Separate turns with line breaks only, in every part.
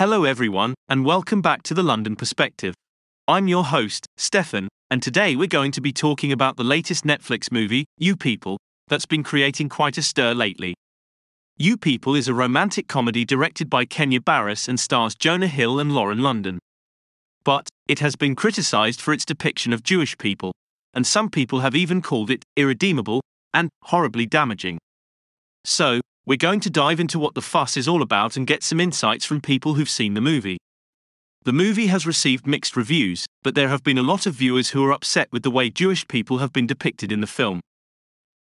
Hello, everyone, and welcome back to the London Perspective. I'm your host, Stefan, and today we're going to be talking about the latest Netflix movie, You People, that's been creating quite a stir lately. You People is a romantic comedy directed by Kenya Barris and stars Jonah Hill and Lauren London. But, it has been criticized for its depiction of Jewish people, and some people have even called it irredeemable and horribly damaging. So, we're going to dive into what the fuss is all about and get some insights from people who've seen the movie. The movie has received mixed reviews, but there have been a lot of viewers who are upset with the way Jewish people have been depicted in the film.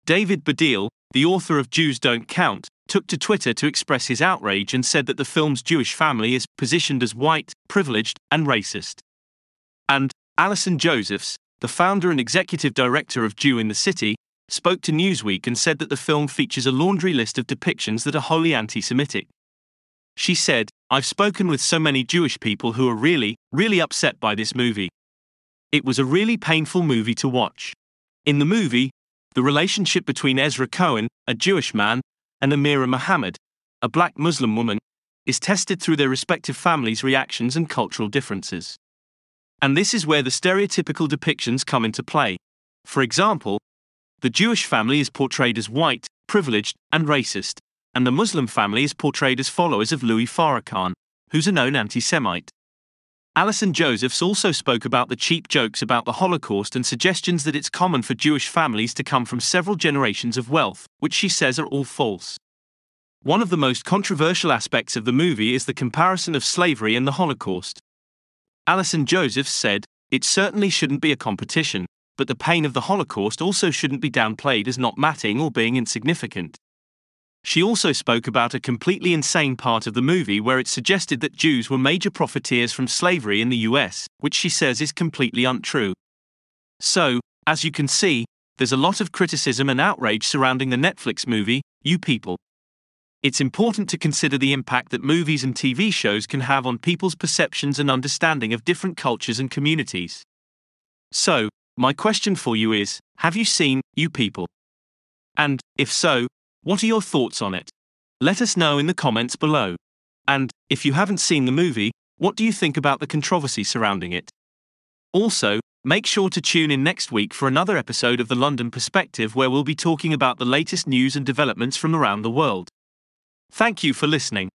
David Baddiel, the author of Jews Don't Count, took to Twitter to express his outrage and said that the film's Jewish family is positioned as white, privileged, and racist. And Allison Josephs, the founder and executive director of Jew in the City, spoke to Newsweek and said that the film features a laundry list of depictions that are wholly anti Semitic. She said, I've spoken with so many Jewish people who are really, really upset by this movie. It was a really painful movie to watch. In the movie, the relationship between Ezra Cohen, a Jewish man, and Amira Muhammad, a black Muslim woman, is tested through their respective families' reactions and cultural differences. And this is where the stereotypical depictions come into play. For example, the Jewish family is portrayed as white, privileged, and racist, and the Muslim family is portrayed as followers of Louis Farrakhan, who's a known anti Semite. Allison Josephs also spoke about the cheap jokes about the Holocaust and suggestions that it's common for Jewish families to come from several generations of wealth, which she says are all false. One of the most controversial aspects of the movie is the comparison of slavery and the Holocaust. Allison Josephs said, It certainly shouldn't be a competition, but the pain of the Holocaust also shouldn't be downplayed as not mattering or being insignificant. She also spoke about a completely insane part of the movie where it suggested that Jews were major profiteers from slavery in the US, which she says is completely untrue. So, as you can see, there's a lot of criticism and outrage surrounding the Netflix movie, You People. It's important to consider the impact that movies and TV shows can have on people's perceptions and understanding of different cultures and communities. So, my question for you is Have you seen You People? And, if so, what are your thoughts on it? Let us know in the comments below. And, if you haven't seen the movie, what do you think about the controversy surrounding it? Also, make sure to tune in next week for another episode of The London Perspective where we'll be talking about the latest news and developments from around the world. Thank you for listening.